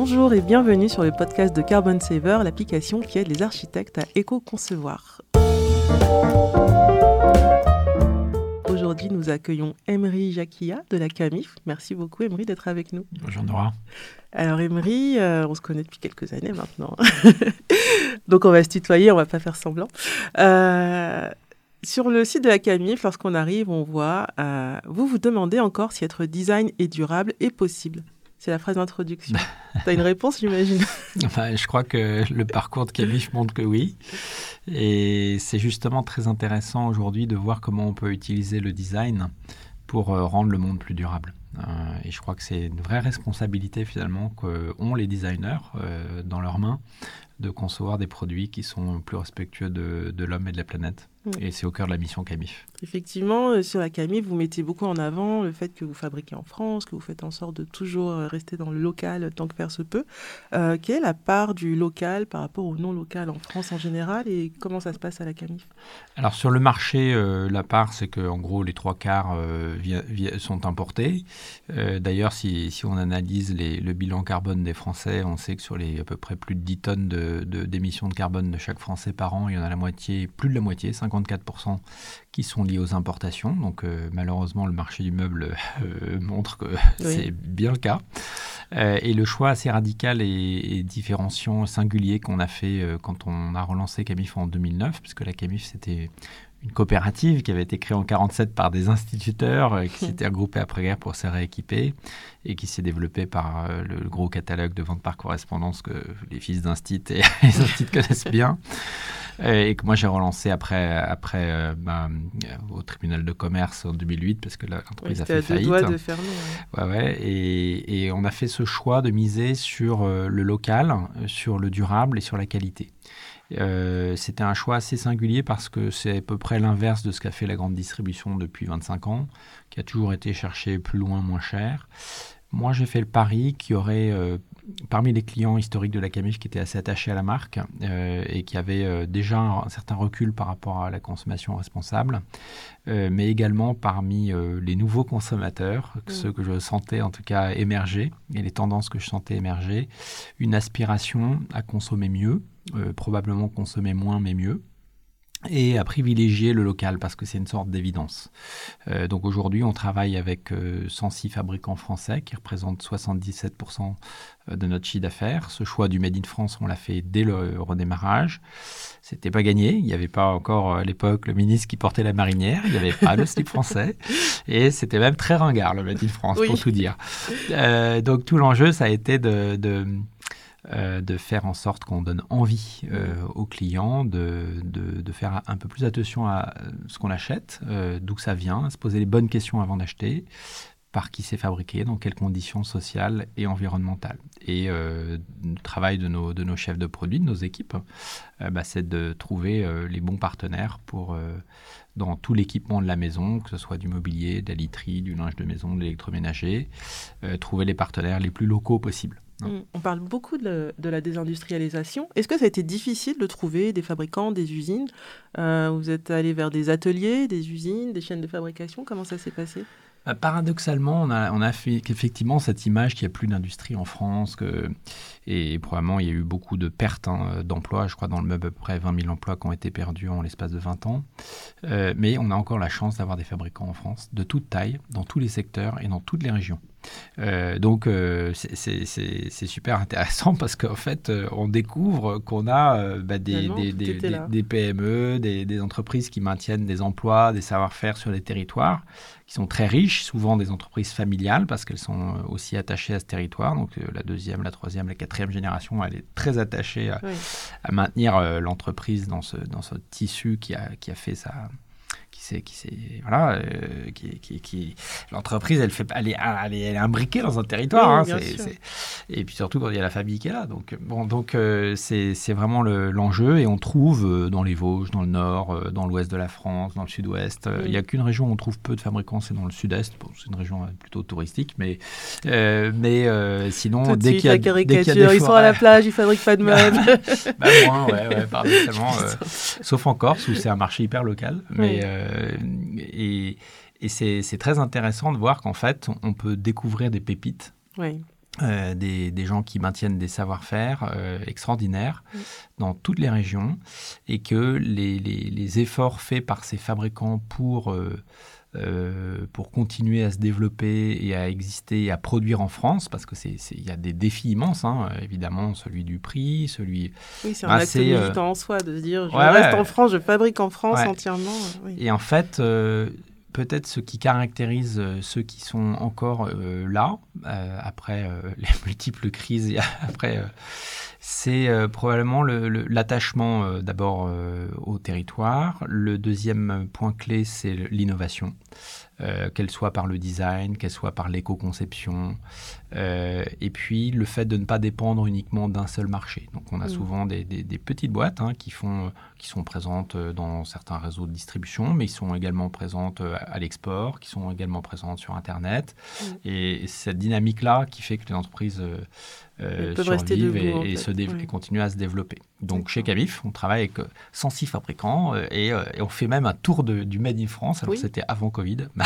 Bonjour et bienvenue sur le podcast de Carbon Saver, l'application qui aide les architectes à éco-concevoir. Aujourd'hui, nous accueillons Emery Jacquia de la CAMIF. Merci beaucoup, Emery, d'être avec nous. Bonjour Nora. Alors, Emery, euh, on se connaît depuis quelques années maintenant. Donc, on va se tutoyer, on va pas faire semblant. Euh, sur le site de la CAMIF, lorsqu'on arrive, on voit, euh, vous vous demandez encore si être design et durable est possible. C'est la phrase d'introduction. tu as une réponse, j'imagine? Je crois que le parcours de CAMIF montre que oui. Et c'est justement très intéressant aujourd'hui de voir comment on peut utiliser le design pour euh, rendre le monde plus durable. Euh, et je crois que c'est une vraie responsabilité finalement qu'ont les designers dans leurs mains de concevoir des produits qui sont plus respectueux de, de l'homme et de la planète. Et c'est au cœur de la mission CAMIF. Effectivement, euh, sur la CAMIF, vous mettez beaucoup en avant le fait que vous fabriquez en France, que vous faites en sorte de toujours euh, rester dans le local tant que faire se peut. Euh, quelle est la part du local par rapport au non local en France en général et comment ça se passe à la CAMIF? Alors sur le marché, la part, c'est qu'en gros, les trois quarts sont importés. D'ailleurs, si, si, on analyse les, le bilan carbone des Français, on sait que sur les à peu près plus de 10 tonnes d'émissions de, de, carbone de chaque Français par an, il y en a la moitié, plus de la moitié, 54% qui sont liés aux importations. Donc euh, malheureusement, le marché du meuble euh, montre que c'est bien le cas. Euh, et le choix assez radical et, différenciant, singulier qu'on a fait quand on a relancé Camif en 2009, puisque la Camif c'était une coopérative qui avait été créée en 47 par des instituteurs qui s'étaient regroupés après-guerre pour se rééquiper et qui s'est développée par le, gros catalogue de vente par correspondance que les fils d'instit et les instits connaissent bien et que moi j'ai relancé après, après euh, bah, au tribunal de commerce en 2008 parce que l'entreprise a fait faillite. Doigt de fermer. Ouais. Ouais, et, et, on a fait ce choix de miser sur euh, le local, sur le durable et sur la qualité. Euh, c'était un choix assez singulier parce que c'est à peu près l'inverse de ce qu'a fait la grande distribution depuis 25 ans, qui a toujours été chercher plus loin, moins cher. Moi, j'ai fait le pari qu'il y aurait parmi les clients historiques de la Camif qui étaient assez attachés à la marque euh, et qui avaient euh, déjà un, certain recul par rapport à la consommation responsable, euh, mais également parmi les nouveaux consommateurs, mm. ceux que je sentais en tout cas émerger et les tendances que je sentais émerger, une aspiration à consommer mieux, probablement consommer moins mais mieux et à privilégier le local parce que c'est une sorte d'évidence. Euh, donc aujourd'hui, on travaille avec 106 euh, fabricants français qui représentent 77% euh, de notre chiffre d'affaires. Ce choix du Made in France, on l'a fait dès le redémarrage. C'était pas gagné. Il n'y avait pas encore à l'époque le ministre qui portait la marinière. Il n'y avait pas le slip français. Et c'était même très ringard le Made in France, pour tout dire. donc tout l'enjeu, ça a été de, de euh, de faire en sorte qu'on donne envie euh, aux clients de, faire un peu plus attention à ce qu'on achète, euh, d'où ça vient, se poser les bonnes questions avant d'acheter, par qui c'est fabriqué, dans quelles conditions sociales et environnementales. Et le travail de nos, de nos chefs de produits, de nos équipes, bah, c'est de trouver les bons partenaires pour dans tout l'équipement de la maison, que ce soit du mobilier, de la literie, du linge de maison, de l'électroménager, trouver les partenaires les plus locaux possibles. Mm. On parle beaucoup de, la désindustrialisation. Est-ce que ça a été difficile de trouver des fabricants, des usines euh, Vous êtes allé vers des ateliers, des usines, des chaînes de fabrication Comment ça s'est passé? Bah, paradoxalement, on a, on a fait effectivement cette image qu'il n'y a plus d'industrie en France, que, et probablement il y a eu beaucoup de pertes hein, d'emplois, je crois dans le meuble à peu près 20 000 emplois qui ont été perdus en l'espace de 20 ans. Euh, mais on a encore la chance d'avoir des fabricants en France de toute taille, dans tous les secteurs et dans toutes les régions. Euh, donc euh, c'est super intéressant parce qu'en fait euh, on découvre qu'on a bah, des, des, des, PME, des, entreprises qui maintiennent des emplois, des savoir-faire sur les territoires, qui sont très riches, souvent des entreprises familiales parce qu'elles sont aussi attachées à ce territoire. Donc la deuxième, la troisième, la quatrième génération, elle est très attachée à, à maintenir l'entreprise dans ce, dans ce tissu qui a, qui a fait sa c'est qui c'est voilà euh, qui, qui, qui l'entreprise elle fait elle est, elle est, elle est imbriquée dans un territoire hein, et puis surtout quand il y a la famille qui est là donc bon donc euh, c'est vraiment l'enjeu et on trouve euh, dans les Vosges dans le nord dans l'ouest de la France dans le sud-ouest il n'y a qu'une région où on trouve peu de fabricants c'est dans le sud-est c'est une région plutôt touristique mais mais sinon dès qu'il y a, dès ils sont à la plage ils fabriquent pas de meubles. bah, moins ouais, ouais sauf en Corse où c'est un marché hyper local mais euh, et, c'est très intéressant de voir qu'en fait, on peut découvrir des pépites. euh, des, gens qui maintiennent des savoir-faire euh, extraordinaires dans toutes les régions et que les, efforts faits par ces fabricants pour, euh, pour continuer à se développer et à exister et à produire en France, parce qu'il y a des défis immenses, hein, évidemment, celui du prix, celui... Oui, c'est un acte militant en soi de se dire je reste en France, je fabrique en France entièrement. Et en fait peut-être ce qui caractérise euh, ceux qui sont encore euh, là, euh, après les multiples crises après, c'est probablement l'attachement d'abord au territoire. Le deuxième point clé, c'est l'innovation. Qu'elle soit par le design, qu'elle soit par l'éco-conception, euh, et puis le fait de ne pas dépendre uniquement d'un seul marché. Donc on a mm. souvent des, petites boîtes hein, qui, font, qui sont présentes dans certains réseaux de distribution, mais ils sont également présentes à l'export, qui sont également présentes sur Internet. Mm. Et cette dynamique-là qui fait que les entreprises euh, survivent et, se continuent à se développer. Donc chez Camif, on travaille avec 106 euh, fabricants euh, et, on fait même un tour du Made in France. Alors c'était avant Covid.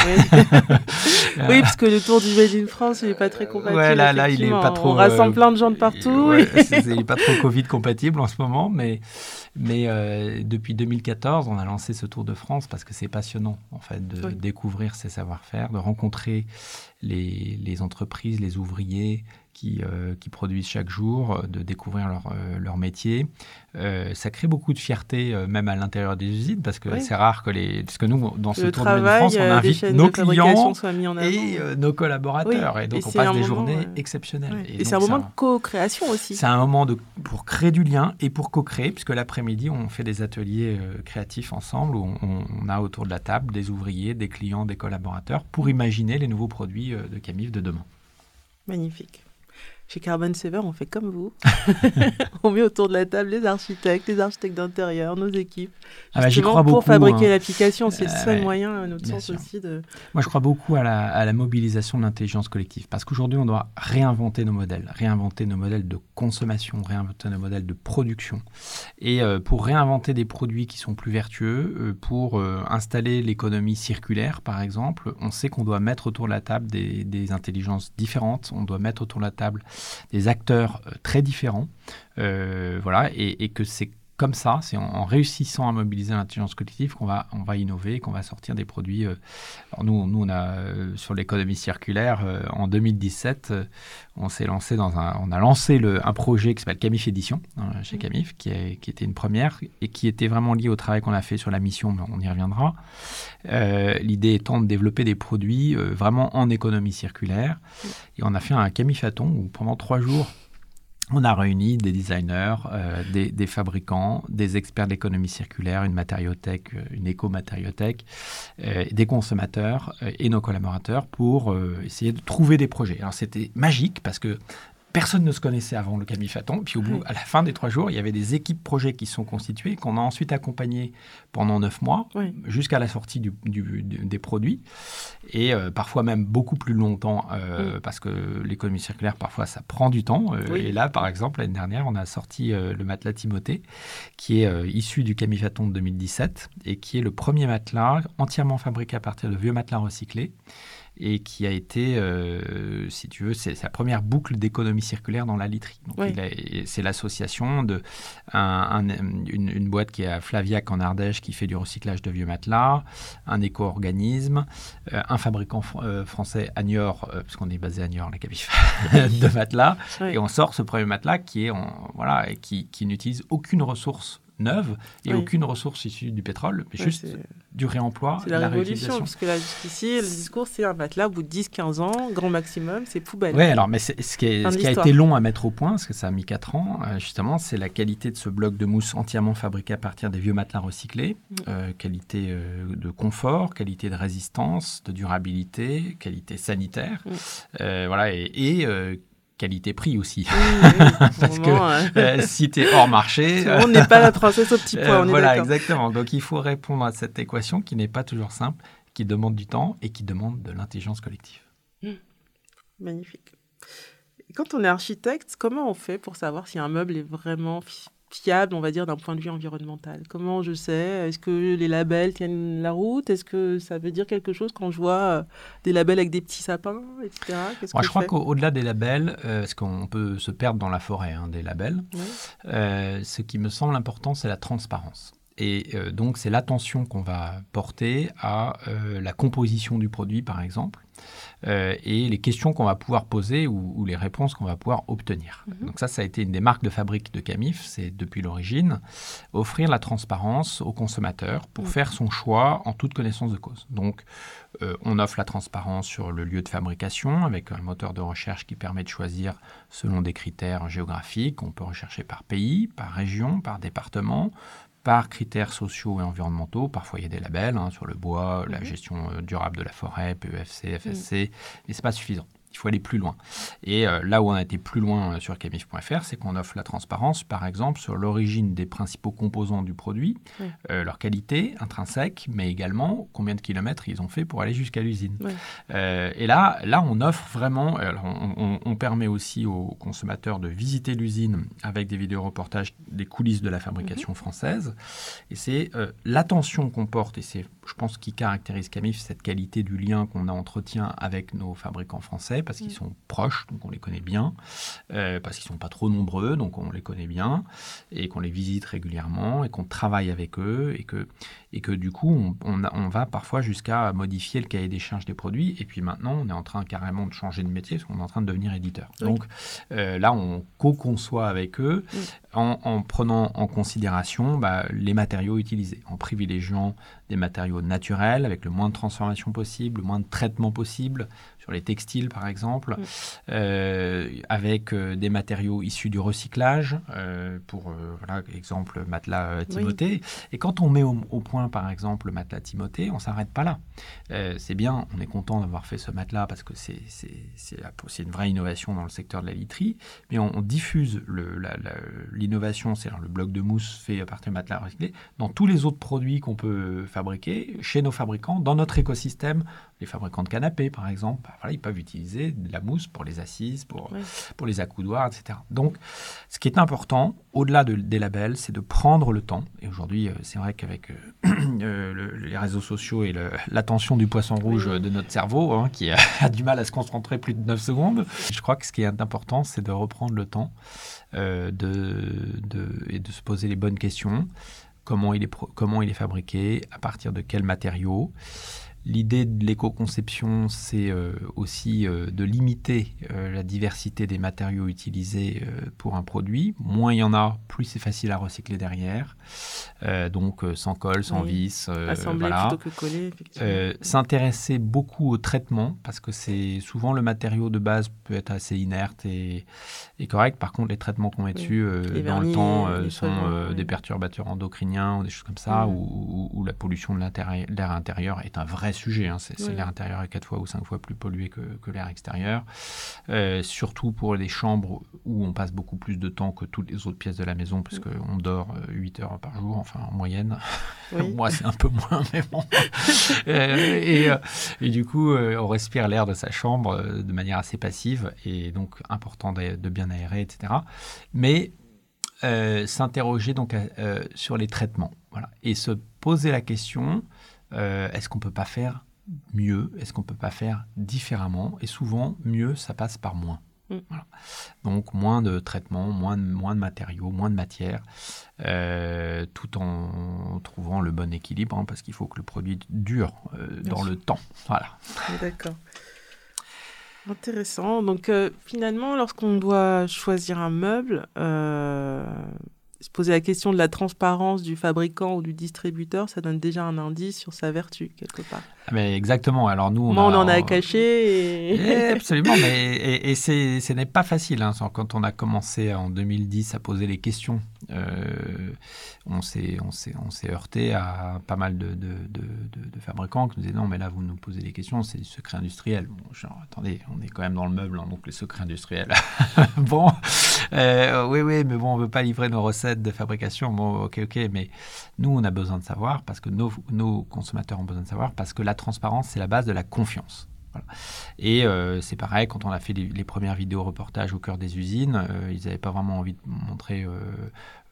Oui. parce que le tour du Made in France, il n'est pas très compatible. Ouais, là, là, il est pas trop. On rassemble plein de gens de partout. il n'est pas trop Covid compatible en ce moment, mais, mais depuis 2014, on a lancé ce tour de France parce que c'est passionnant en fait de découvrir ces savoir-faire, de rencontrer les, les entreprises, les ouvriers, qui, euh, qui, produisent chaque jour, euh, de découvrir leur, euh, leur métier. ça crée beaucoup de fierté, même à l'intérieur des usines, parce que c'est rare que les... Parce que nous, dans ce tour de France, on invite nos clients et nos collaborateurs. Et donc, on passe des journées exceptionnelles. Et, c'est un moment de co-création aussi. C'est un moment de, pour créer du lien et pour co-créer, puisque l'après-midi, on fait des ateliers créatifs ensemble, où on, on, a autour de la table des ouvriers, des clients, des collaborateurs, pour imaginer les nouveaux produits de Camif de demain. Magnifique. Chez Carbon Saver, on fait comme vous. on met autour de la table les architectes, les architectes d'intérieur, nos équipes. Ah bah, crois pour fabriquer hein. l'application, c'est le euh, seul moyen, à notre sens aussi, de. Moi, je crois beaucoup à la, à la mobilisation de l'intelligence collective. Parce qu'aujourd'hui, on doit réinventer nos modèles, réinventer nos modèles de consommation, réinventer nos modèles de production. Et euh, pour réinventer des produits qui sont plus vertueux, euh, pour installer l'économie circulaire, par exemple, on sait qu'on doit mettre autour de la table des, des intelligences différentes. On doit mettre autour de la table des acteurs euh, très différents. Euh, voilà, et, que c'est comme ça, c'est en, réussissant à mobiliser l'intelligence collective qu'on va, on va innover, qu'on va sortir des produits. Euh, nous, nous, on a sur l'économie circulaire en 2017, on s'est lancé dans un, on a lancé le, un projet qui s'appelle Camif Édition hein, chez. Camif, qui, est, qui, était une première et qui était vraiment lié au travail qu'on a fait sur la mission, mais on y reviendra. L'idée étant de développer des produits vraiment en économie circulaire. Et on a fait un camifaton où pendant trois jours, on a réuni des designers, euh, des, fabricants, des experts de l'économie circulaire, une matériothèque, euh, une éco-matériothèque, euh, des consommateurs et nos collaborateurs pour essayer de trouver des projets. Alors c'était magique parce que Personne ne se connaissait avant le Camifaton. Puis au bout, à la fin des trois jours, il y avait des équipes projets qui sont constituées, qu'on a ensuite accompagnées pendant neuf mois, jusqu'à la sortie du, des produits. Et euh, parfois même beaucoup plus longtemps, euh, parce que l'économie circulaire, parfois, ça prend du temps. Euh, et là, par exemple, l'année dernière, on a sorti le matelas Timothée, qui est issu du Camifaton de 2017, et qui est le premier matelas entièrement fabriqué à partir de vieux matelas recyclés et qui a été, euh, si tu veux, c'est sa première boucle d'économie circulaire dans la literie. C'est l'association de une, boîte qui est à Flaviac en Ardèche qui fait du recyclage de vieux matelas, un éco-organisme, euh, un fabricant euh, français Agnor, puisqu'on est basé à Niort, la Cabif, de matelas, et on sort ce premier matelas qui est voilà, qui, qui n'utilise aucune ressource neuve et aucune ressource issue du pétrole, mais juste du réemploi. C'est la, révolution, parce que là, jusqu'ici, le discours, c'est un matelas, au bout de 10-15 ans, grand maximum, c'est poubelle. Oui, alors, mais ce qui, ce qui a été long à mettre au point, parce que ça a mis 4 ans, euh, justement, c'est la qualité de ce bloc de mousse entièrement fabriqué à partir des vieux matelas recyclés, mm. euh, qualité euh, de confort, qualité de résistance, de durabilité, qualité sanitaire, mm. voilà, et, et qualité-prix aussi. Parce que euh, si tu es hors marché... on n'est pas la princesse au petit pois, on est Voilà, exactement. Donc il faut répondre à cette équation qui n'est pas toujours simple, qui demande du temps et qui demande de l'intelligence collective. Mmh. Magnifique. quand on est architecte, comment on fait pour savoir si un meuble est vraiment fiable, on va dire, d'un point de vue environnemental. Comment je sais? Est-ce que les labels tiennent la route? Est-ce que ça veut dire quelque chose quand je vois euh, des labels avec des petits sapins, etc. Moi, je crois qu'au-delà des labels, euh, parce qu'on peut se perdre dans la forêt hein, des labels, euh, ce qui me semble important, c'est la transparence. Et donc, c'est l'attention qu'on va porter à la composition du produit, par exemple. Euh, et les questions qu'on va pouvoir poser ou, les réponses qu'on va pouvoir obtenir. Mhm. Donc ça, ça a été une des marques de fabrique de Camif, c'est depuis l'origine, offrir la transparence au consommateur pour mhm. faire son choix en toute connaissance de cause. Donc euh, on offre la transparence sur le lieu de fabrication avec un moteur de recherche qui permet de choisir selon des critères géographiques. On peut rechercher par pays, par région, par département, par critères sociaux et environnementaux. Parfois, il y a des labels hein, sur le bois, la mhm. gestion euh, durable de la forêt, PEFC, FSC, mhm. mais ce n'est pas suffisant il faut aller plus loin. Et euh, là où on a été plus loin euh, sur camif.fr, c'est qu'on offre la transparence, par exemple, sur l'origine des principaux composants du produit, euh, leur qualité intrinsèque, mais également combien de kilomètres ils ont fait pour aller jusqu'à l'usine. et là, là, on offre vraiment, on, permet aussi aux consommateurs de visiter l'usine avec des vidéos reportages des coulisses de la fabrication mhm. française. Et c'est l'attention qu'on porte, et c'est, je pense, qui caractérise Camif, cette qualité du lien qu'on a entretien avec nos fabricants français parce qu'ils mm. sont proches, donc on les connaît bien, euh, parce qu'ils sont pas trop nombreux, donc on les connaît bien, et qu'on les visite régulièrement, et qu'on travaille avec eux, et que, et que du coup, on, on, va parfois jusqu'à modifier le cahier des charges des produits, et puis maintenant, on est en train carrément de changer de métier, parce qu'on est en train de devenir éditeur. Donc euh, là, on co-conçoit avec eux, en, en, prenant en considération bah, les matériaux utilisés, en privilégiant des matériaux naturels, avec le moins de transformation possible, le moins de traitement possible, sur les textiles par exemple, mm. euh, avec euh, des matériaux issus du recyclage, euh, pour voilà, exemple matelas Timothée. Et quand on met au, point par exemple le matelas Timothée, on s'arrête pas là. c'est bien, on est content d'avoir fait ce matelas parce que c'est une vraie innovation dans le secteur de la literie, mais on, diffuse l'innovation, c'est-à-dire le bloc de mousse fait à partir de matelas recyclés, dans tous les autres produits qu'on peut fabriquer chez nos fabricants, dans notre écosystème les fabricants de canapés, par exemple, bah, voilà, ils peuvent utiliser de la mousse pour les assises, pour, pour les accoudoirs, etc. Donc, ce qui est important, au-delà de, des labels, c'est de prendre le temps. Et aujourd'hui, euh, c'est vrai qu'avec euh, euh, les réseaux sociaux et l'attention du poisson rouge de notre cerveau, hein, qui a, du mal à se concentrer plus de 9 secondes, je crois que ce qui est important, c'est de reprendre le temps de, de, et de se poser les bonnes questions. Comment il, est comment il est fabriqué, à partir de quels matériaux. L'idée de l'éco-conception, c'est euh, aussi euh, de limiter euh, la diversité des matériaux utilisés pour un produit. Moins il y en a, plus c'est facile à recycler derrière. donc sans colle, sans vis. Assembler plutôt que coller. S'intéresser beaucoup au traitement, parce que c'est souvent le matériau de base peut être assez inerte et, correct. Par contre, les traitements qu'on met dessus dans le temps sont des perturbateurs endocriniens ou des choses comme ça, ou, la pollution de l'air intérieur est un vrai sujet. Hein. C'est l'air intérieur est quatre fois ou cinq fois plus pollué que, l'air extérieur. Euh, surtout pour les chambres où on passe beaucoup plus de temps que toutes les autres pièces de la maison, puisqu'on dort 8 euh, heures par jour, enfin en moyenne. Moi, c'est un peu moins, mais bon. Euh, et, du coup, on respire l'air de sa chambre de manière assez passive, et donc important de, bien aérer, etc. Mais s'interroger donc sur les traitements. Voilà. Et se poser la question euh, est-ce qu'on ne peut pas faire mieux? Est-ce qu'on ne peut pas faire différemment? Et souvent, mieux, ça passe par moins. Mm. Donc moins de traitements, moins de, moins de matériaux, moins de matière, euh, tout en trouvant le bon équilibre, hein, parce qu'il faut que le produit dure euh, dans le temps. Voilà. D'accord. Intéressant. Donc finalement, lorsqu'on doit choisir un meuble, se poser la question de la transparence du fabricant ou du distributeur, ça donne déjà un indice sur sa vertu, quelque part. Ah, mais exactement. Alors nous, on, on en a caché. Et... absolument, mais et, et ce n'est pas facile. Hein. Quand on a commencé en 2010 à poser les questions, euh, on s'est heurté à pas mal de, de, de, fabricants qui nous disaient non, mais là vous nous posez des questions, c'est du secret industriel. Bon, genre attendez, on est quand même dans le meuble, hein, donc les secrets industriels. bon, euh, oui oui, mais bon, on veut pas livrer nos recettes de fabrication. Bon, ok ok, mais nous on a besoin de savoir parce que nos, nos consommateurs ont besoin de savoir parce que la transparence, c'est la base de la confiance. Et c'est pareil, quand on a fait les, premières vidéos reportages au cœur des usines, ils n'avaient pas vraiment envie de montrer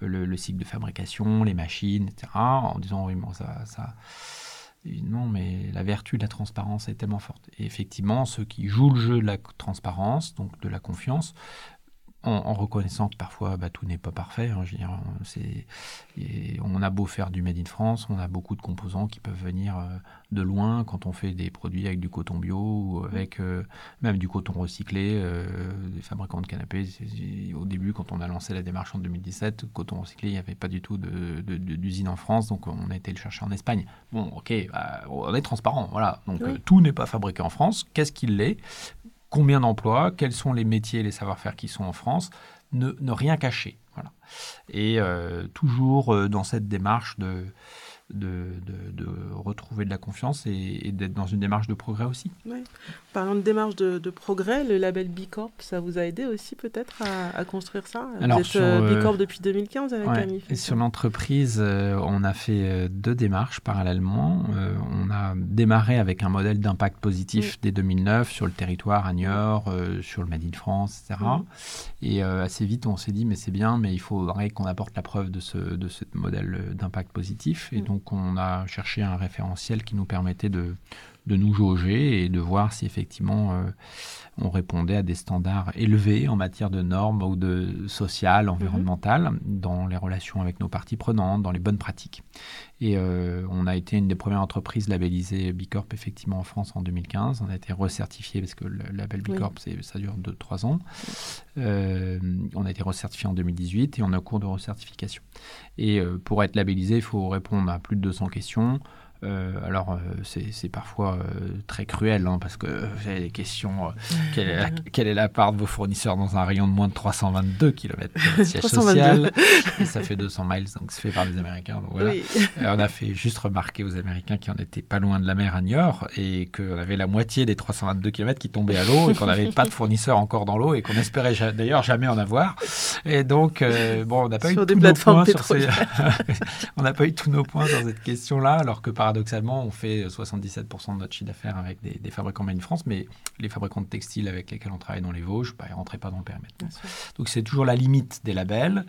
le, cycle de fabrication, les machines, etc., en disant oui, bon, ça, ça non, mais la vertu de la transparence est tellement forte. Et effectivement, ceux qui jouent le jeu de la transparence, donc de la confiance, en, reconnaissant que parfois bah, tout n'est pas parfait. Hein, je veux dire, on a beau faire du Made in France, on a beaucoup de composants qui peuvent venir euh, de loin quand on fait des produits avec du coton bio ou avec euh, même du coton recyclé, euh, des fabricants de canapés. Au début, quand on a lancé la démarche en 2017, coton recyclé, il n'y avait pas du tout d'usine en France, donc on a été le chercher en Espagne. Bon, ok, bah, on est transparent, voilà. Donc tout n'est pas fabriqué en France. Qu'est-ce qu'il l'est? Combien d'emplois, quels sont les métiers et les savoir-faire qui sont en France, ne, rien cacher. Voilà. Et euh, toujours euh, dans cette démarche de, de, de, retrouver de la confiance et, d'être dans une démarche de progrès aussi. Oui. Parlant de démarche de, progrès, le label Bicorp, ça vous a aidé aussi peut-être à, construire ça? Alors, Vous êtes euh, Bicorp depuis 2015 avec ouais, Et sur l'entreprise, on a fait deux démarches parallèlement. on a démarré avec un modèle d'impact positif dès 2009 sur le territoire à Niort, sur le Made in France, etc. Et assez vite, on s'est dit, mais c'est bien, mais il faudrait qu'on apporte la preuve de ce, de ce modèle d'impact positif. Et donc on a cherché un référentiel qui nous permettait de, de nous jauger et de voir si effectivement euh, on répondait à des standards élevés en matière de normes ou de social, mhm. environnemental, dans les relations avec nos parties prenantes, dans les bonnes pratiques. Et euh, on a été une des premières entreprises labellisées Bicorp effectivement en France en 2015. On a été recertifié parce que le label Bicorp, ça dure 2-3 ans. Euh, on a été recertifié en 2018 et on est en cours de recertification. Et pour être labellisé, il faut répondre à plus de 200 questions. Euh, alors, euh, c'est parfois euh, très cruel, hein, parce que vous avez des questions. Quelle est, la, quelle, est la, part de vos fournisseurs dans un rayon de moins de 322 km de siège social et Ça fait 200 miles, donc c'est fait par des Américains. voilà. on a fait juste remarquer aux Américains qui en étaient pas loin de la mer à Niort et qu'on avait la moitié des 322 km qui tombaient à l'eau et qu'on n'avait pas de fournisseurs encore dans l'eau et qu'on espérait d'ailleurs jamais en avoir. Et donc, bon, on n'a pas, eu tous nos points sur ces... on pas eu tous nos points sur cette question-là, alors que par paradoxalement, on fait 77% de notre chiffre d'affaires avec des, fabricants Made in France, mais les fabricants de textiles avec lesquels on travaille dans les Vosges, bah, ils ne rentraient pas dans le périmètre. Donc c'est toujours la limite des labels,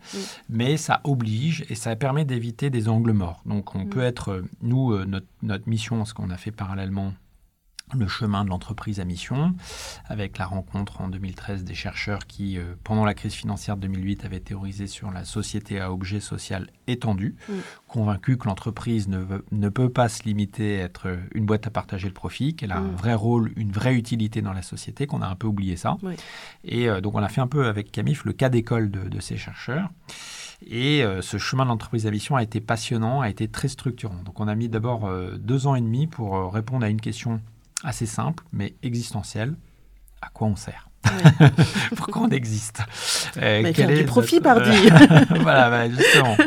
mais ça oblige et ça permet d'éviter des angles morts. Donc on peut être, nous, euh, notre, notre mission, ce qu'on a fait parallèlement le chemin de l'entreprise à mission, avec la rencontre en 2013 des chercheurs qui, euh, pendant la crise financière de 2008, avaient théorisé sur la société à objet social étendu, convaincus que l'entreprise ne, ne, peut pas se limiter à être une boîte à partager le profit, qu'elle a un vrai rôle, une vraie utilité dans la société, qu'on a un peu oublié ça. Et euh, donc on a fait un peu avec Camif le cas d'école de, ces chercheurs. Et euh, ce chemin de l'entreprise à mission a été passionnant, a été très structurant. Donc on a mis d'abord deux ans et demi pour répondre à une question assez simple, mais existentiel. À quoi on sert? Pourquoi on existe? Euh, quel est du profit, notre... pardi Voilà, bah, justement.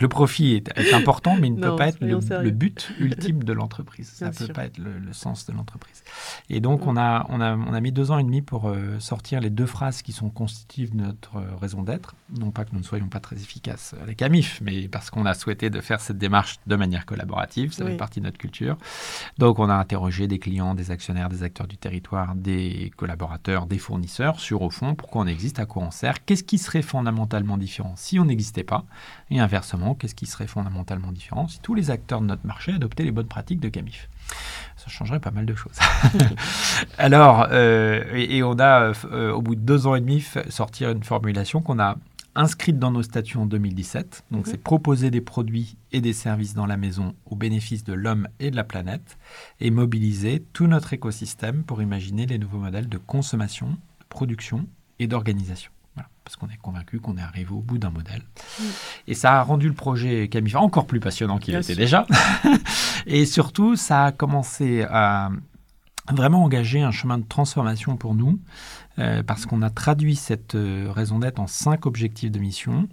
le profit est, important, mais il ne peut pas être le, but ultime de l'entreprise. Ça ne peut pas être le, sens de l'entreprise. Et donc, on, a, on, a, on a mis deux ans et demi pour euh, sortir les deux phrases qui sont constitutives de notre euh, raison d'être. Non pas que nous ne soyons pas très efficaces avec AMIF, mais parce qu'on a souhaité de faire cette démarche de manière collaborative. Ça fait partie de notre culture. Donc, on a interrogé des clients, des actionnaires, des acteurs du territoire, des collaborateurs, des fournisseurs sur, au fond, pourquoi on existe, à quoi on sert, qu'est-ce qui serait fondamentalement différent si on n'existait pas, et inversement, qu'est-ce qui serait fondamentalement différent si tous les acteurs de notre marché adoptaient les bonnes pratiques de Camif ça changerait pas mal de choses. Alors, euh, et, on a, euh, au bout de deux ans et demi, sorti une formulation qu'on a inscrite dans nos statuts en 2017. Donc, c'est proposer des produits et des services dans la maison au bénéfice de l'homme et de la planète et mobiliser tout notre écosystème pour imaginer les nouveaux modèles de consommation, de production et d'organisation. Voilà, parce qu'on est convaincu qu'on est arrivé au bout d'un modèle. Et ça a rendu le projet Camifera encore plus passionnant qu'il était déjà. et surtout, ça a commencé à vraiment engager un chemin de transformation pour nous euh, parce qu'on a traduit cette euh, raison d'être en cinq objectifs de mission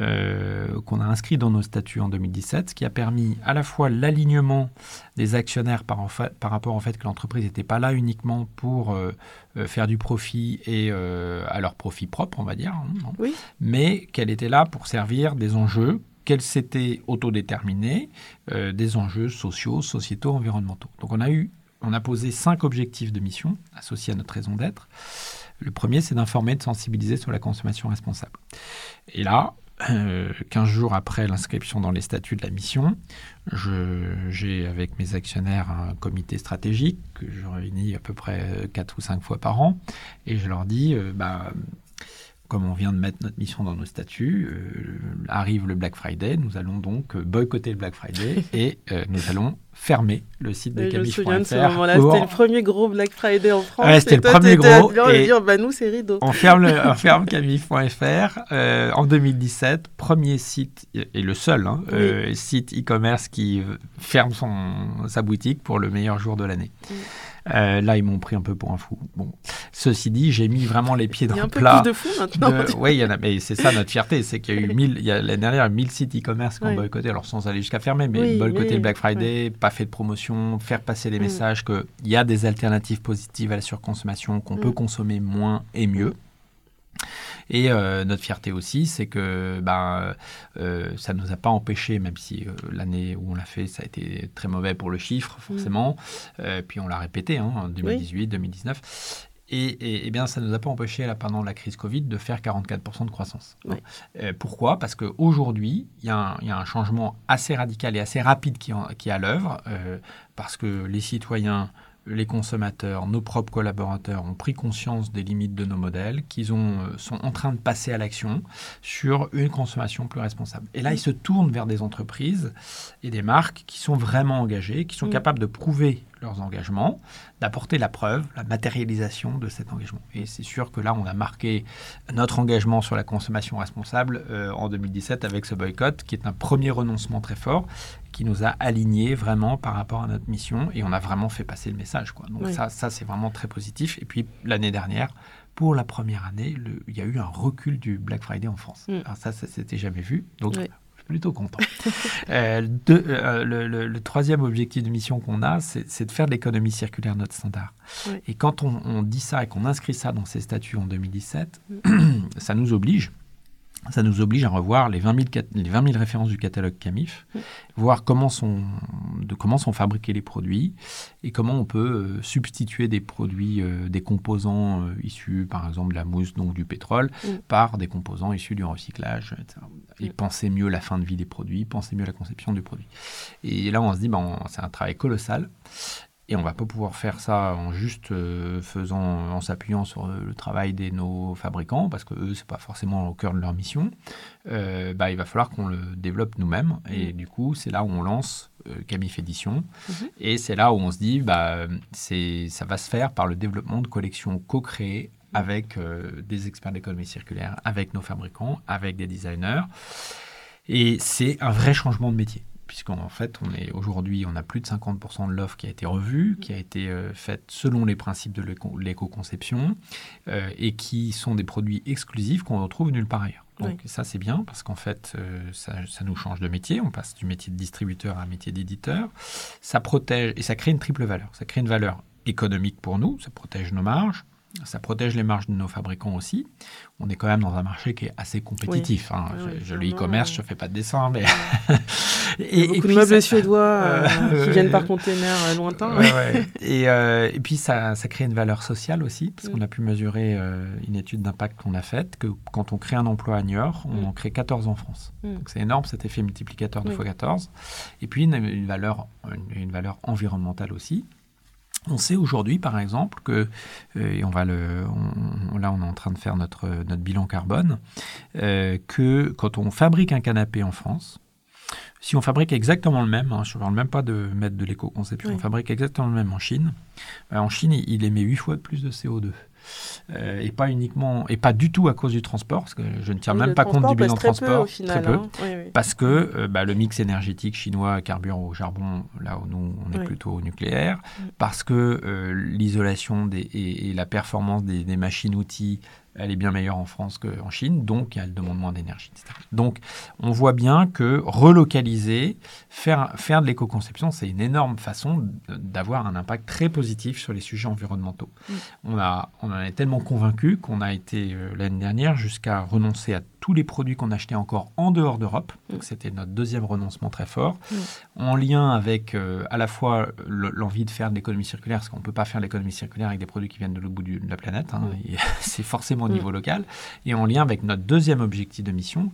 euh, qu'on a inscrits dans nos statuts en 2017, ce qui a permis à la fois l'alignement des actionnaires par, par, rapport au fait que l'entreprise n'était pas là uniquement pour faire du profit et à leur profit propre, on va dire, hein, mais qu'elle était là pour servir des enjeux qu'elle s'était autodéterminée, des enjeux sociaux, sociétaux, environnementaux. Donc on a eu on a posé cinq objectifs de mission associés à notre raison d'être. Le premier, c'est d'informer, de sensibiliser sur la consommation responsable. Et là, 15 euh, jours après l'inscription dans les statuts de la mission, j'ai avec mes actionnaires un comité stratégique que je réunis à peu près 4 ou 5 fois par an et je leur dis euh, bah, comme on vient de mettre notre mission dans nos statuts, euh, arrive le Black Friday. Nous allons donc boycotter le Black Friday et nous allons fermer le site de Camille Je me souviens de ce moment-là. C'était le premier gros Black Friday en France. Ouais, c'était le premier gros. Et dire, bah, nous, c'est rideau. On ferme, le, ferme Camille.fr euh, en 2017. Premier site, et le seul hein, euh, site e-commerce qui ferme son, sa boutique pour le meilleur jour de l'année. Euh, là, ils m'ont pris un peu pour un fou. Bon, ceci dit, j'ai mis vraiment les pieds dans le plat. Il y a un peu plus de fous maintenant. Oui, mais c'est ça notre fierté, c'est qu'il y a eu 1000, il y a l'année dernière 1000 sites e-commerce qui ont boycotté, alors sans aller jusqu'à fermer, mais boycotter le Black Friday, pas fait de promotion, faire passer les mm. messages qu'il y a des alternatives positives à la surconsommation, qu'on peut mm. consommer moins et mieux. Et euh, notre fierté aussi, c'est que ben, euh, ça ne nous a pas empêché, même si euh, l'année où on l'a fait, ça a été très mauvais pour le chiffre, forcément. Mm. puis on l'a répété hein, en 2018, 2019. Et, et, bien, ça ne nous a pas empêché, là, pendant la crise Covid, de faire 44% de croissance. pourquoi? Parce qu'aujourd'hui, il y, a un changement assez radical et assez rapide qui, qui est à l'œuvre, parce que les citoyens les consommateurs, nos propres collaborateurs ont pris conscience des limites de nos modèles, qu'ils euh, sont en train de passer à l'action sur une consommation plus responsable. Et là, ils se tournent vers des entreprises et des marques qui sont vraiment engagées, qui sont mm. capables de prouver leurs engagements, d'apporter la preuve, la matérialisation de cet engagement. Et c'est sûr que là, on a marqué notre engagement sur la consommation responsable euh, en 2017 avec ce boycott, qui est un premier renoncement très fort, qui nous a alignés vraiment par rapport à notre mission, et on a vraiment fait passer le message. Quoi. Donc ça, ça c'est vraiment très positif. Et puis l'année dernière, pour la première année, le, il y a eu un recul du Black Friday en France. Mm. Alors ça, ça s'était jamais vu. Donc plutôt content. Euh, euh, le, troisième objectif de mission qu'on a, c'est de faire de l'économie circulaire notre standard. Et quand on, dit ça et qu'on inscrit ça dans ces statuts en 2017, mm. ça nous oblige ça nous oblige à revoir les 20 000, les 20 000 références du catalogue CAMIF, voir comment sont, de comment sont fabriqués les produits et comment on peut euh, substituer des produits, euh, des composants euh, issus, par exemple, de la mousse, donc du pétrole, par des composants issus du recyclage, etc. Et penser mieux la fin de vie des produits, penser mieux la conception du produit. Et là, on se dit, ben, c'est un travail colossal. Et on va pas pouvoir faire ça en juste euh, faisant, en s'appuyant sur euh, le travail de nos fabricants, parce que eux, c'est pas forcément au cœur de leur mission. Euh, bah, il va falloir qu'on le développe nous-mêmes. Et mm. du coup, c'est là où on lance Camif Édition. Mm-hmm. Et c'est là où on se dit, bah, c'est, ça va se faire par le développement de collections co-créées mm. avec des experts d'économie circulaire, avec nos fabricants, avec des designers. Et c'est un vrai changement de métier puisqu'en fait, on est aujourd'hui, on a plus de 50% de l'offre qui a été revue, qui a été euh, faite selon les principes de l'éco-conception, euh, et qui sont des produits exclusifs qu'on retrouve nulle part ailleurs. Donc ça, c'est bien, parce qu'en fait, euh, ça, ça, nous change de métier, on passe du métier de distributeur à un métier d'éditeur, ça protège, et ça crée une triple valeur. Ça crée une valeur économique pour nous, ça protège nos marges, ça protège les marges de nos fabricants aussi. On est quand même dans un marché qui est assez compétitif. Hein. je, le e-commerce, je ne fais pas de dessin, mais... et, beaucoup de meubles suédois euh, qui viennent par container euh, lointain. et, euh, et, puis, ça, ça, crée une valeur sociale aussi, parce qu'on a pu mesurer une étude d'impact qu'on a faite, que quand on crée un emploi à Niort, on mm. en crée 14 en France. Mm. Donc, c'est énorme, cet effet multiplicateur de x14. Et puis, une, valeur, une valeur environnementale aussi. On sait aujourd'hui, par exemple, que, et on va le, là on est en train de faire notre, notre bilan carbone, euh, que quand on fabrique un canapé en France, si on fabrique exactement le même, hein, je ne parle même pas de mettre de l'éco-conception, on fabrique exactement le même en Chine, ben, en Chine il émet 8 fois plus de CO2. Euh, et pas uniquement et pas du tout à cause du transport, parce que je ne tiens même pas compte du bilan transport, très peu, hein. parce que euh, bah, le mix énergétique chinois carbure au charbon, là où nous on est plutôt au nucléaire, parce que euh, l'isolation et, et, la performance des, des machines-outils elle est bien meilleure en France qu'en Chine, donc elle demande moins d'énergie, Donc on voit bien que relocaliser, faire, faire de l'éco-conception, c'est une énorme façon d'avoir un impact très positif sur les sujets environnementaux. Mm. On, a, on en est tellement convaincu qu'on a été euh, l'année dernière jusqu'à renoncer à tous les produits qu'on achetait encore en dehors d'Europe. Mm. Donc c'était notre deuxième renoncement très fort, en lien avec euh, à la fois le- l'envie de faire de l'économie circulaire, parce qu'on ne peut pas faire de l'économie circulaire avec des produits qui viennent de l'autre bout du- de la planète, hein, c'est forcément au Mm. niveau local, et en lien avec notre deuxième objectif de mission,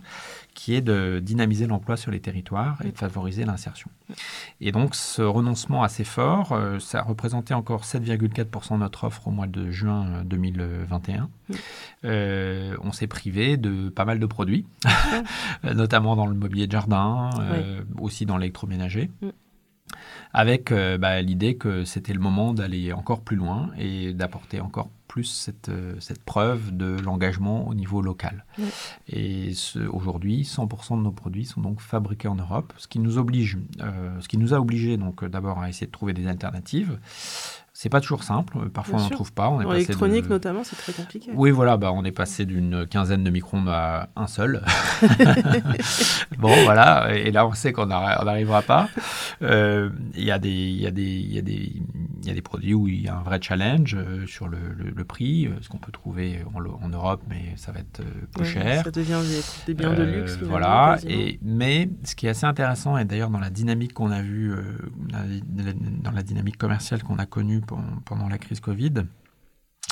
qui est de dynamiser l'emploi sur les territoires et de favoriser l'insertion. Et donc ce renoncement assez fort, euh, ça représentait encore 7,4% de notre offre au mois de juin euh, 2021. Mm. Euh, on s'est privé de pas mal de produits, euh, notamment dans le mobilier de jardin, euh, aussi dans l'électroménager. Mm. Avec euh, bah, l'idée que c'était le moment d'aller encore plus loin et d'apporter encore plus cette, euh, cette preuve de l'engagement au niveau local. Et aujourd'hui, 100% de nos produits sont donc fabriqués en Europe, ce qui nous oblige, euh, ce qui nous a obligé donc d'abord à essayer de trouver des alternatives. C'est pas toujours simple, euh, parfois Bien on n'en trouve pas. On est En électronique de- notamment, c'est très compliqué. oui, voilà, bah, on est passé d'une quinzaine de micro-ondes à un seul. bon, voilà, et là on sait qu'on n'arrivera pas. Euh, Il y, a des- y, a des- il y, a des- il y a des produits où il y a un vrai challenge euh, sur le, le- le prix, ce qu'on peut trouver en, en Europe, mais ça va être plus Ouais, cher. Ça devient des, biens de luxe. voilà. Et, mais ce qui est assez intéressant, et d'ailleurs dans la dynamique qu'on a vue, dans la- dynamique commerciale qu'on a connue pendant la crise Covid,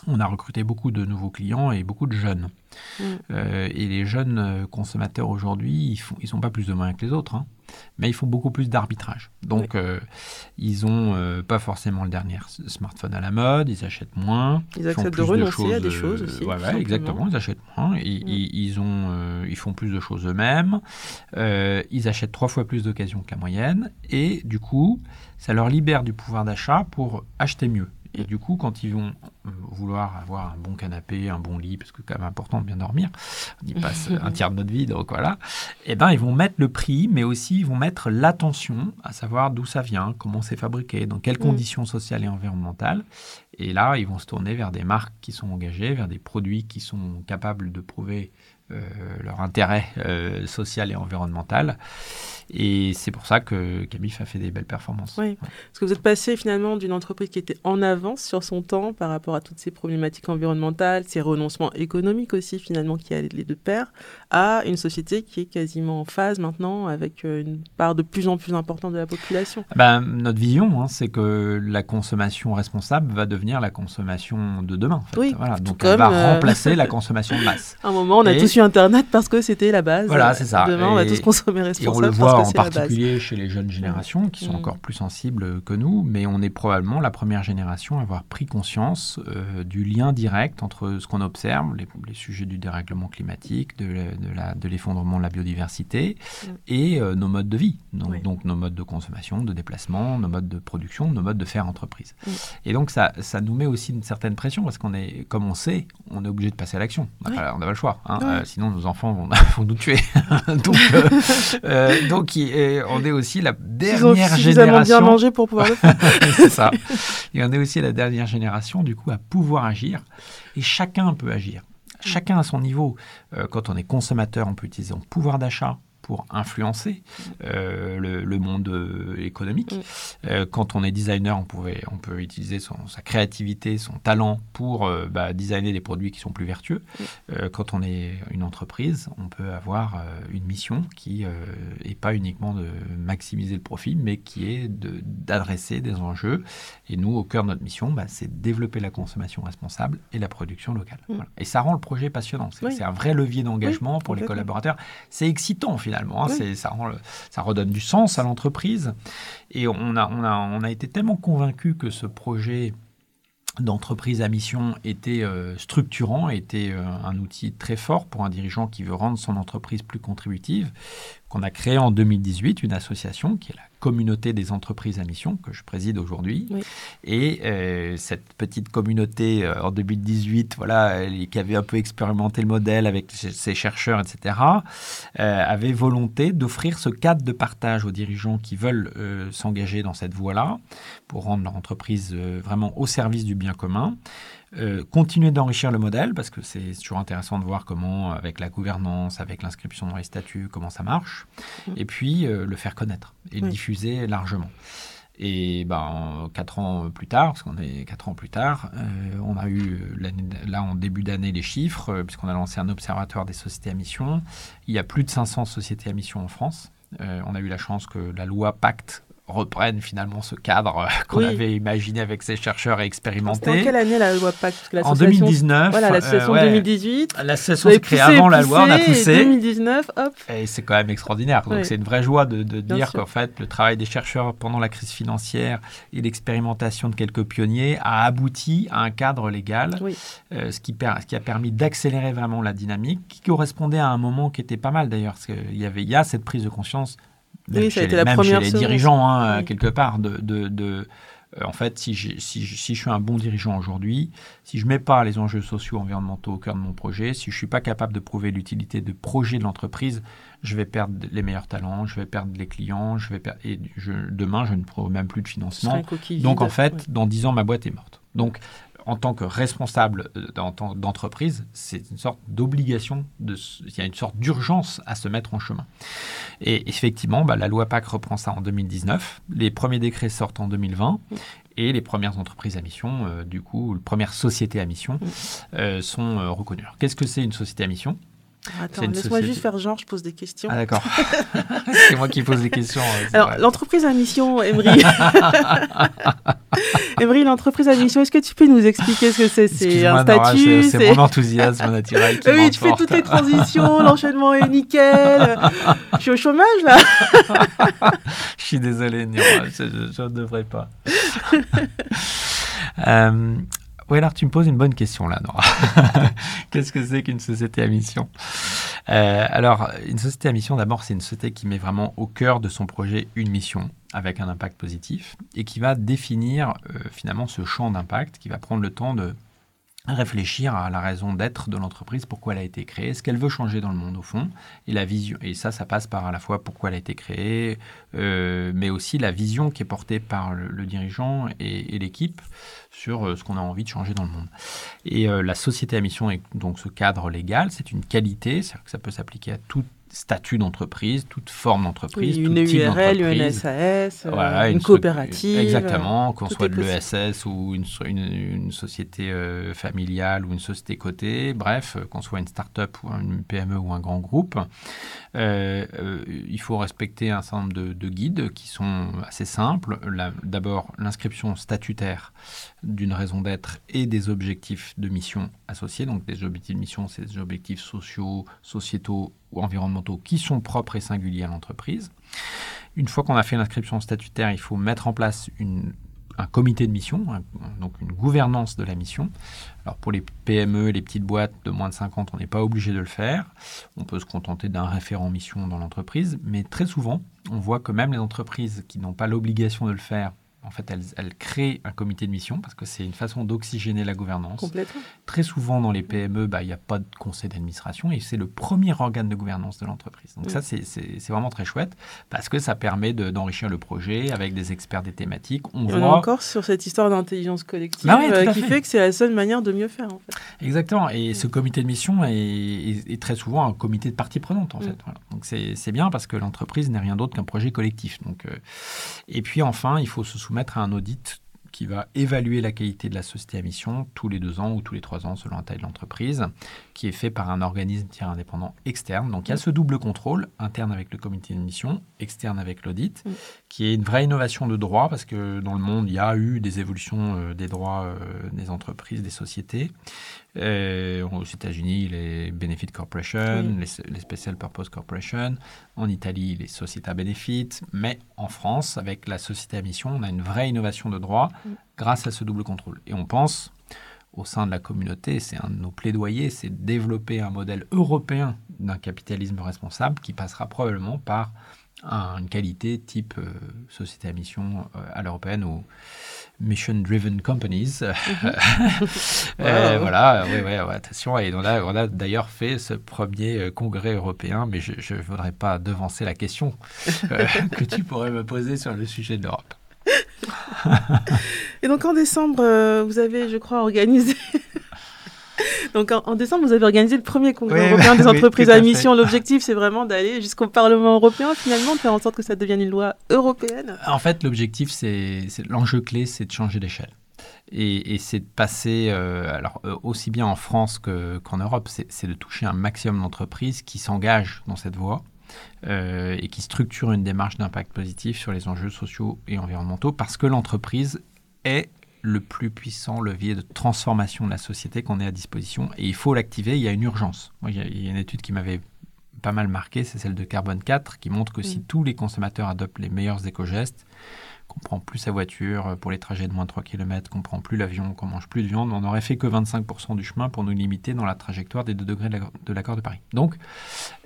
on a recruté beaucoup de nouveaux clients et beaucoup de jeunes. Mm. Euh, et les jeunes euh, consommateurs aujourd'hui, ils ils sont pas plus de moyens que les autres, hein, mais ils font beaucoup plus d'arbitrage. Donc, euh, ils ont euh, pas forcément le dernier smartphone à la mode, ils achètent moins. Ils acceptent de renoncer à des choses aussi, ouais, ouais, exactement, ils achètent moins. Ils, Mm. ils, ils ont, ils font plus de choses eux-mêmes. Ils achètent trois fois plus d'occasions que la moyenne. Et du coup, ça leur libère du pouvoir d'achat pour acheter mieux. Et du coup, quand ils vont euh, vouloir avoir un bon canapé, un bon lit, parce que c'est quand même important de bien dormir, on y passe un tiers de notre vie, donc voilà, eh ben, ils vont mettre le prix, mais aussi ils vont mettre l'attention à savoir d'où ça vient, comment c'est fabriqué, dans quelles Mm. conditions sociales et environnementales. Et là, ils vont se tourner vers des marques qui sont engagées, vers des produits qui sont capables de prouver leur intérêt euh, social et environnemental. Et c'est pour ça que Camif a fait des belles performances. Oui. Parce que vous êtes passé finalement d'une entreprise qui était en avance sur son temps par rapport à toutes ces problématiques environnementales, ces renoncements économiques aussi finalement qui allaient les deux paires, à une société qui est quasiment en phase maintenant avec euh, une part de plus en plus importante de la population. Ben, notre vision, hein, c'est que la consommation responsable va devenir la consommation de demain. en fait. Oui, voilà. Donc comme, elle va euh, remplacer la consommation de masse. À un moment, on a Et- tous eu Internet parce que c'était la base. Voilà, c'est ça. Demain, on va Et- tous consommer Et responsable on le parce voit que en particulier chez les jeunes générations qui sont Mm. encore plus sensibles que nous, mais on est probablement la première génération à avoir pris conscience euh, du lien direct entre ce qu'on observe, les, les sujets du dérèglement climatique, de, l'effondrement de la biodiversité Mm. et euh, nos modes de vie. Donc, Oui. donc nos modes de consommation, de déplacement, nos modes de production, nos modes de faire entreprise. Mm. Et donc ça, ça nous met aussi une certaine pression parce qu'on est, comme on sait, on est obligé de passer à l'action. On n'a Oui. pas- le choix. hein. Oui. Sinon nos enfants vont, vont nous tuer. donc, euh, euh, donc il- et on est aussi la Ils dernière suffisamment bien génération. mangé pour pouvoir le faire. c'est ça. Et on est aussi la dernière génération, du coup, à pouvoir agir. Et chacun peut agir. Chacun à son niveau. Euh, quand on est consommateur, on peut utiliser son pouvoir d'achat pour influencer euh, le, le monde euh, économique. Mm. Euh, quand on est designer, on, pouvait, on peut utiliser son, sa créativité, son talent pour bah, designer des produits qui sont plus vertueux. Mm. Quand on est une entreprise, on peut avoir une mission qui n'est pas uniquement de maximiser le profit, mais qui est de- d'adresser des enjeux. Et nous, au cœur de notre mission, bah, c'est de développer la consommation responsable et la production locale. Mm. Voilà. Et ça rend le projet passionnant. C'est Oui. un vrai levier d'engagement pour les collaborateurs. C'est excitant finalement. Hein. Oui. Ça, rend le- ça redonne du sens à l'entreprise. Et on a, on, a, on a été tellement convaincus que ce projet d'entreprise à mission était euh, structurant, était euh, un outil très fort pour un dirigeant qui veut rendre son entreprise plus contributive, qu'on a créé en 2018 une association qui est la communauté des entreprises à mission que je préside aujourd'hui. Oui. Et euh, cette petite communauté euh, en 2018, voilà, qui avait un peu expérimenté le modèle avec ses chercheurs, etc., euh, avait volonté d'offrir ce cadre de partage aux dirigeants qui veulent s'engager dans cette voie-là pour rendre leur entreprise vraiment au service du bien commun. Euh, continuer d'enrichir le modèle parce que c'est toujours intéressant de voir comment, avec la gouvernance, avec l'inscription dans les statuts, comment ça marche. Mm. Et puis euh, le faire connaître et le Oui. diffuser largement. Et ben, quatre ans plus tard, parce qu'on est quatre ans plus tard, on a eu là en début d'année les chiffres, puisqu'on a lancé un observatoire des sociétés à mission. Il y a plus de 500 sociétés à mission en France. on a eu la chance que la loi Pacte reprennent finalement ce cadre euh, qu'on avait imaginé avec ces chercheurs expérimentés. En quelle année la loi Pacte? En 2019. Voilà, l'association euh, 2018. L'association s'est créée avant la loi, on a poussé. 2019, hop. Et c'est quand même extraordinaire. Donc c'est une vraie joie de, dire qu'en fait, le travail des chercheurs pendant la crise financière et l'expérimentation de quelques pionniers a abouti à un cadre légal, euh, ce, qui ce qui a permis d'accélérer vraiment la dynamique, qui correspondait à un moment qui était pas mal d'ailleurs, parce qu'il y avait il y a cette prise de conscience oui, ça a été la même chez les dirigeants, hein, quelque part, de, de, de euh, en fait, si, si, si, je suis un bon dirigeant aujourd'hui, si je ne mets pas les enjeux sociaux environnementaux au cœur de mon projet, si je ne suis pas capable de prouver l'utilité de projet de l'entreprise, je vais perdre les meilleurs talents, je vais perdre les clients, je vais perdre, et je, demain, je ne pourrai même plus de financement. Donc, en fait, dans 10 ans, ma boîte est morte. Donc, en tant que responsable euh, d'entreprise, c'est une sorte d'obligation, il y a une sorte d'urgence à se mettre en chemin. Et effectivement, bah, la loi PAC reprend ça en 2019, les premiers décrets sortent en 2020, et les premières entreprises à mission, euh, du coup, les premières sociétés à mission euh, sont reconnues. Qu'est-ce que c'est une société à mission? Attends, laisse-moi juste faire genre, je pose des questions. Ah d'accord. c'est moi qui pose des questions. Alors, l'entreprise à mission, Emery. Emery, l'entreprise à mission, est-ce que tu peux nous expliquer ce que c'est? C'est un statut C'est mon enthousiasme naturel qui Oui, tu fais toutes les transitions, l'enchaînement est nickel. je suis au chômage, là. je suis désolé, je ne devrais pas. euh, oui, alors tu me poses une bonne question là, Nora. Qu'est-ce que c'est qu'une société à mission? Euh, Alors, une société à mission, d'abord, c'est une société qui met vraiment au cœur de son projet une mission avec un impact positif et qui va définir euh, finalement ce champ d'impact, qui va prendre le temps de réfléchir à la raison d'être de l'entreprise, pourquoi elle a été créée, ce qu'elle veut changer dans le monde au fond, et la vision. Et ça, ça passe par à la fois pourquoi elle a été créée, euh, mais aussi la vision qui est portée par le, dirigeant et, l'équipe sur euh, ce qu'on a envie de changer dans le monde. Et euh, la société à mission est donc ce cadre légal, c'est une qualité, c'est-à-dire que ça peut s'appliquer à toute statut d'entreprise, toute forme d'entreprise. une URL, une SAS, euh, une, coopérative. Exactement, qu'on soit de l'ESS ou une, une, société euh, familiale ou une société cotée, bref, euh, qu'on soit une start-up ou une PME ou un grand groupe. il faut respecter un certain nombre de, guides qui sont assez simples. D'abord, l'inscription statutaire d'une raison d'être et des objectifs de mission associés. Donc, des objectifs de mission, c'est des objectifs sociaux, sociétaux ou environnementaux qui sont propres et singuliers à l'entreprise. Une fois qu'on a fait l'inscription statutaire, il faut mettre en place un comité de mission, donc une gouvernance de la mission. Alors pour les PME, les petites boîtes de moins de 50, on n'est pas obligé de le faire. On peut se contenter d'un référent mission dans l'entreprise, mais très souvent, on voit que même les entreprises qui n'ont pas l'obligation de le faire en fait, elle, elle, crée un comité de mission parce que c'est une façon d'oxygéner la gouvernance. Complètement. Très souvent, dans les PME, bah, il n'y a pas de conseil d'administration et c'est le premier organe de gouvernance de l'entreprise. Donc, ça, c'est vraiment très chouette parce que ça permet d'enrichir le projet avec des experts des thématiques. On, voit... est encore sur cette histoire d'intelligence collective bah euh, qui fait. que c'est la seule manière de mieux faire. En fait. Exactement. Et ce comité de mission est, très souvent un comité de parties prenantes. En mm. fait. Donc, c'est bien parce que l'entreprise n'est rien d'autre qu'un projet collectif. Donc, euh, Et puis, enfin, il faut se soumettre à un audit qui va évaluer la qualité de la société à mission tous les deux ans ou tous les trois ans selon la taille de l'entreprise, qui est fait par un organisme tiers indépendant externe. Donc il y a ce double contrôle, interne avec le comité de mission, externe avec l'audit, mm. qui est une vraie innovation de droit parce que dans le monde, il y a eu des évolutions euh, des droits euh, des entreprises, des sociétés. Euh, aux États-Unis, les Benefit Corporation, les, Special Purpose Corporation. En Italie, les Sociétés à Benefit. Mais en France, avec la société à mission, on a une vraie innovation de droit mm. grâce à ce double contrôle. Et on pense, au sein de la communauté, c'est un de nos plaidoyers, c'est de développer un modèle européen d'un capitalisme responsable qui passera probablement par une qualité type euh, société à mission euh, à l'européenne ou mission-driven companies. Mhm. Euh, voilà, oui, oui, attention. Et on a, on a d'ailleurs fait ce premier congrès européen, mais je ne voudrais pas devancer la question que tu pourrais me poser sur le sujet de l'Europe. et donc en décembre, vous avez, je crois, organisé Donc en, décembre, vous avez organisé le premier congrès européen des entreprises à, mission. L'objectif, c'est vraiment d'aller jusqu'au Parlement européen, finalement, de faire en sorte que ça devienne une loi européenne. En fait, l'objectif, c'est l'enjeu clé, c'est de changer d'échelle. Et, c'est de passer, euh, alors euh, aussi bien en France qu'en Europe, c'est de toucher un maximum d'entreprises qui s'engagent dans cette voie. Euh, et qui structurent une démarche d'impact positif sur les enjeux sociaux et environnementaux parce que l'entreprise est le plus puissant levier de transformation de la société qu'on ait à disposition et il faut l'activer, il y a une urgence. il, y a, une étude qui m'avait pas mal marqué, c'est celle de Carbone 4, qui montre que si tous les consommateurs adoptent les meilleurs éco-gestes, qu'on prend plus sa voiture pour les trajets de moins de 3 km, qu'on prend plus l'avion, qu'on mange plus de viande, on n'aurait fait que 25% du chemin pour nous limiter dans la trajectoire des 2 degrés de l'accord de Paris. Donc,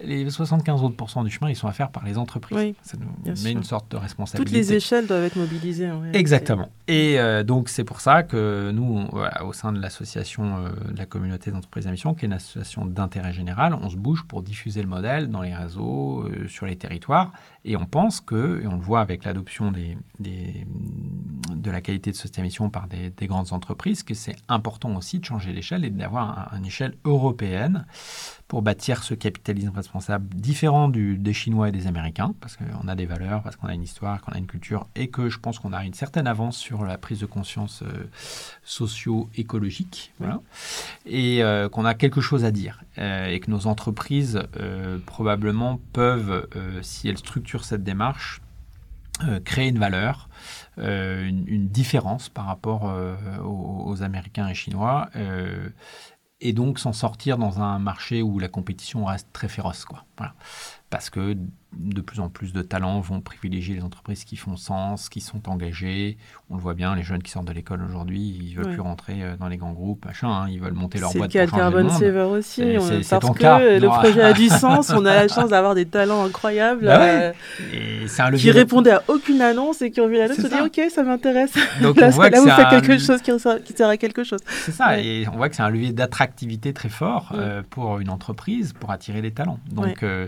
les 75 autres du chemin, ils sont à faire par les entreprises. Ça nous met une sorte de responsabilité. Toutes les échelles doivent être mobilisées. Exactement. Et euh, donc, c'est pour ça que nous, au sein de l'association euh, de la communauté d'entreprises à mission, qui est une association d'intérêt général, on se bouge pour diffuser le modèle dans les réseaux, euh, sur les territoires. Et on pense que, et on le voit avec l'adoption des de la qualité de cette émission par des, grandes entreprises, que c'est important aussi de changer l'échelle et d'avoir une échelle européenne pour bâtir ce capitalisme responsable différent du, des Chinois et des Américains, parce qu'on a des valeurs, parce qu'on a une histoire, qu'on a une culture, et que je pense qu'on a une certaine avance sur la prise de conscience euh, socio-écologique, voilà, et euh, qu'on a quelque chose à dire, euh, et que nos entreprises probablement peuvent, si elles structurent cette démarche, créer une valeur, euh, une, différence par rapport euh, aux, Américains et Chinois, et donc s'en sortir dans un marché où la compétition reste très féroce. Quoi. Parce que de plus en plus de talents vont privilégier les entreprises qui font sens, qui sont engagées. On le voit bien, les jeunes qui sortent de l'école aujourd'hui, ils veulent plus rentrer euh, dans les grands groupes, machin, hein, ils veulent monter leur boîte. C'est le cas de Carbon Saver aussi. C'est parce ton que cas. le projet a du sens, on a la chance d'avoir des talents incroyables bah euh, qui répondaient à aucune annonce et qui ont vu l'annonce et se dit ok, ça m'intéresse. Donc là, on voit là vous faites quelque chose qui, sert à quelque chose. C'est ça, et on voit que c'est un levier d'attractivité très fort euh, pour une entreprise pour attirer des talents. Donc euh,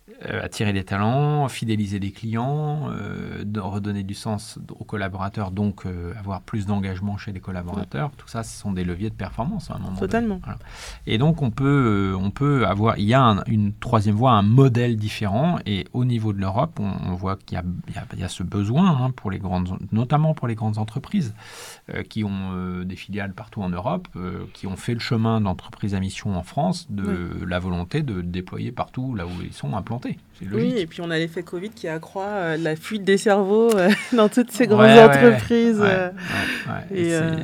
attirer des talents, fidéliser des clients, euh, redonner du sens aux collaborateurs, donc euh, avoir plus d'engagement chez les collaborateurs. Tout ça, ce sont des leviers de performance à un moment Totalement. Et donc, on peut, on peut avoir. Il y a une troisième voie, un modèle différent. Et au niveau de l'Europe, on, voit qu'il y, y, a ce besoin, hein, pour les grandes, notamment pour les grandes entreprises qui ont des filiales partout en Europe, qui ont fait le chemin d'entreprise à mission en France, de la volonté de déployer partout là où ils sont Oui, et puis on a l'effet Covid qui accroît euh, la fuite des cerveaux euh, dans toutes ces grandes entreprises.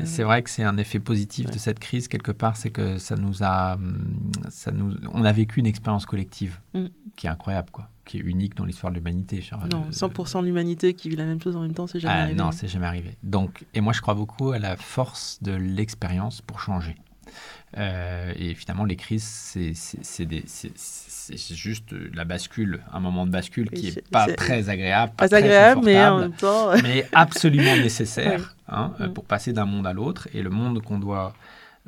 C'est vrai que c'est un effet positif de cette crise, quelque part, c'est que ça nous a. Hum, ça nous, on a vécu une expérience collective mm. qui est incroyable, quoi qui est unique dans l'histoire de l'humanité. Non, 100% de l'humanité qui vit la même chose en même temps, c'est jamais ah, arrivé. Non, c'est jamais arrivé. Donc, et moi, je crois beaucoup à la force de l'expérience pour changer. Et finalement, les crises, c'est juste la bascule, un moment de bascule qui n'est pas très agréable. Pas, agréable, mais en même temps. mais absolument nécessaire hein, mm. pour passer d'un monde à l'autre. Et le monde qu'on doit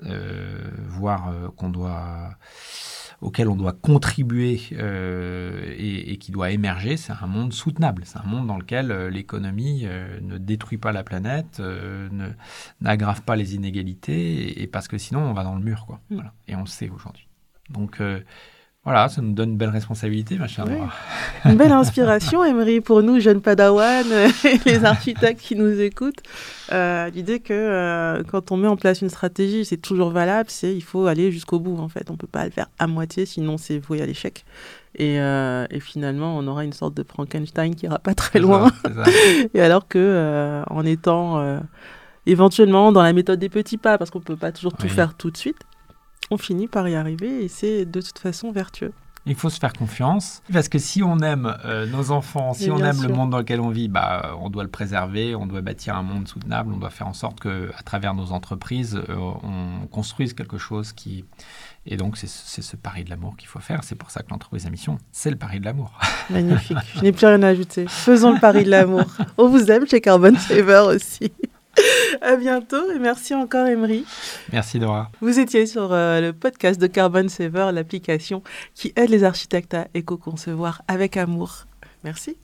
euh, voir, euh, qu'on doit auquel on doit contribuer euh, et, qui doit émerger, c'est un monde soutenable. C'est un monde dans lequel l'économie ne détruit pas la planète, n'aggrave pas les inégalités, et, parce que sinon on va dans le mur. Quoi. Mm. Voilà. Et on le sait aujourd'hui. Donc voilà, ça nous donne une belle responsabilité, ma chère Une belle inspiration, Emery, pour nous, jeunes padawans, et les architectes qui nous écoutent. Euh, L'idée que euh, quand on met en place une stratégie, c'est toujours valable, c'est il faut aller jusqu'au bout, en fait. On ne peut pas le faire à moitié, sinon c'est voué à l'échec. Et, euh, et, finalement, on aura une sorte de Frankenstein qui ira pas très loin. et alors que, euh, en étant euh, éventuellement dans la méthode des petits pas, parce qu'on ne peut pas toujours tout faire tout de suite, on finit par y arriver et c'est de toute façon vertueux. Il faut se faire confiance parce que si on aime euh, nos enfants, si on aime le monde dans lequel on vit, bah, on doit le préserver, on doit bâtir un monde soutenable, on doit faire en sorte que, à travers nos entreprises, euh, on construise quelque chose qui. Et donc, c'est ce pari de l'amour qu'il faut faire. C'est pour ça que l'entreprise à mission, c'est le pari de l'amour. Magnifique. Je n'ai plus rien à ajouter. Faisons le pari de l'amour. On vous aime chez Carbon Saver aussi. à bientôt et merci encore Emery. Merci Dora. Vous étiez sur euh, le podcast de Carbon Saver, l'application qui aide les architectes à éco-concevoir avec amour. Merci.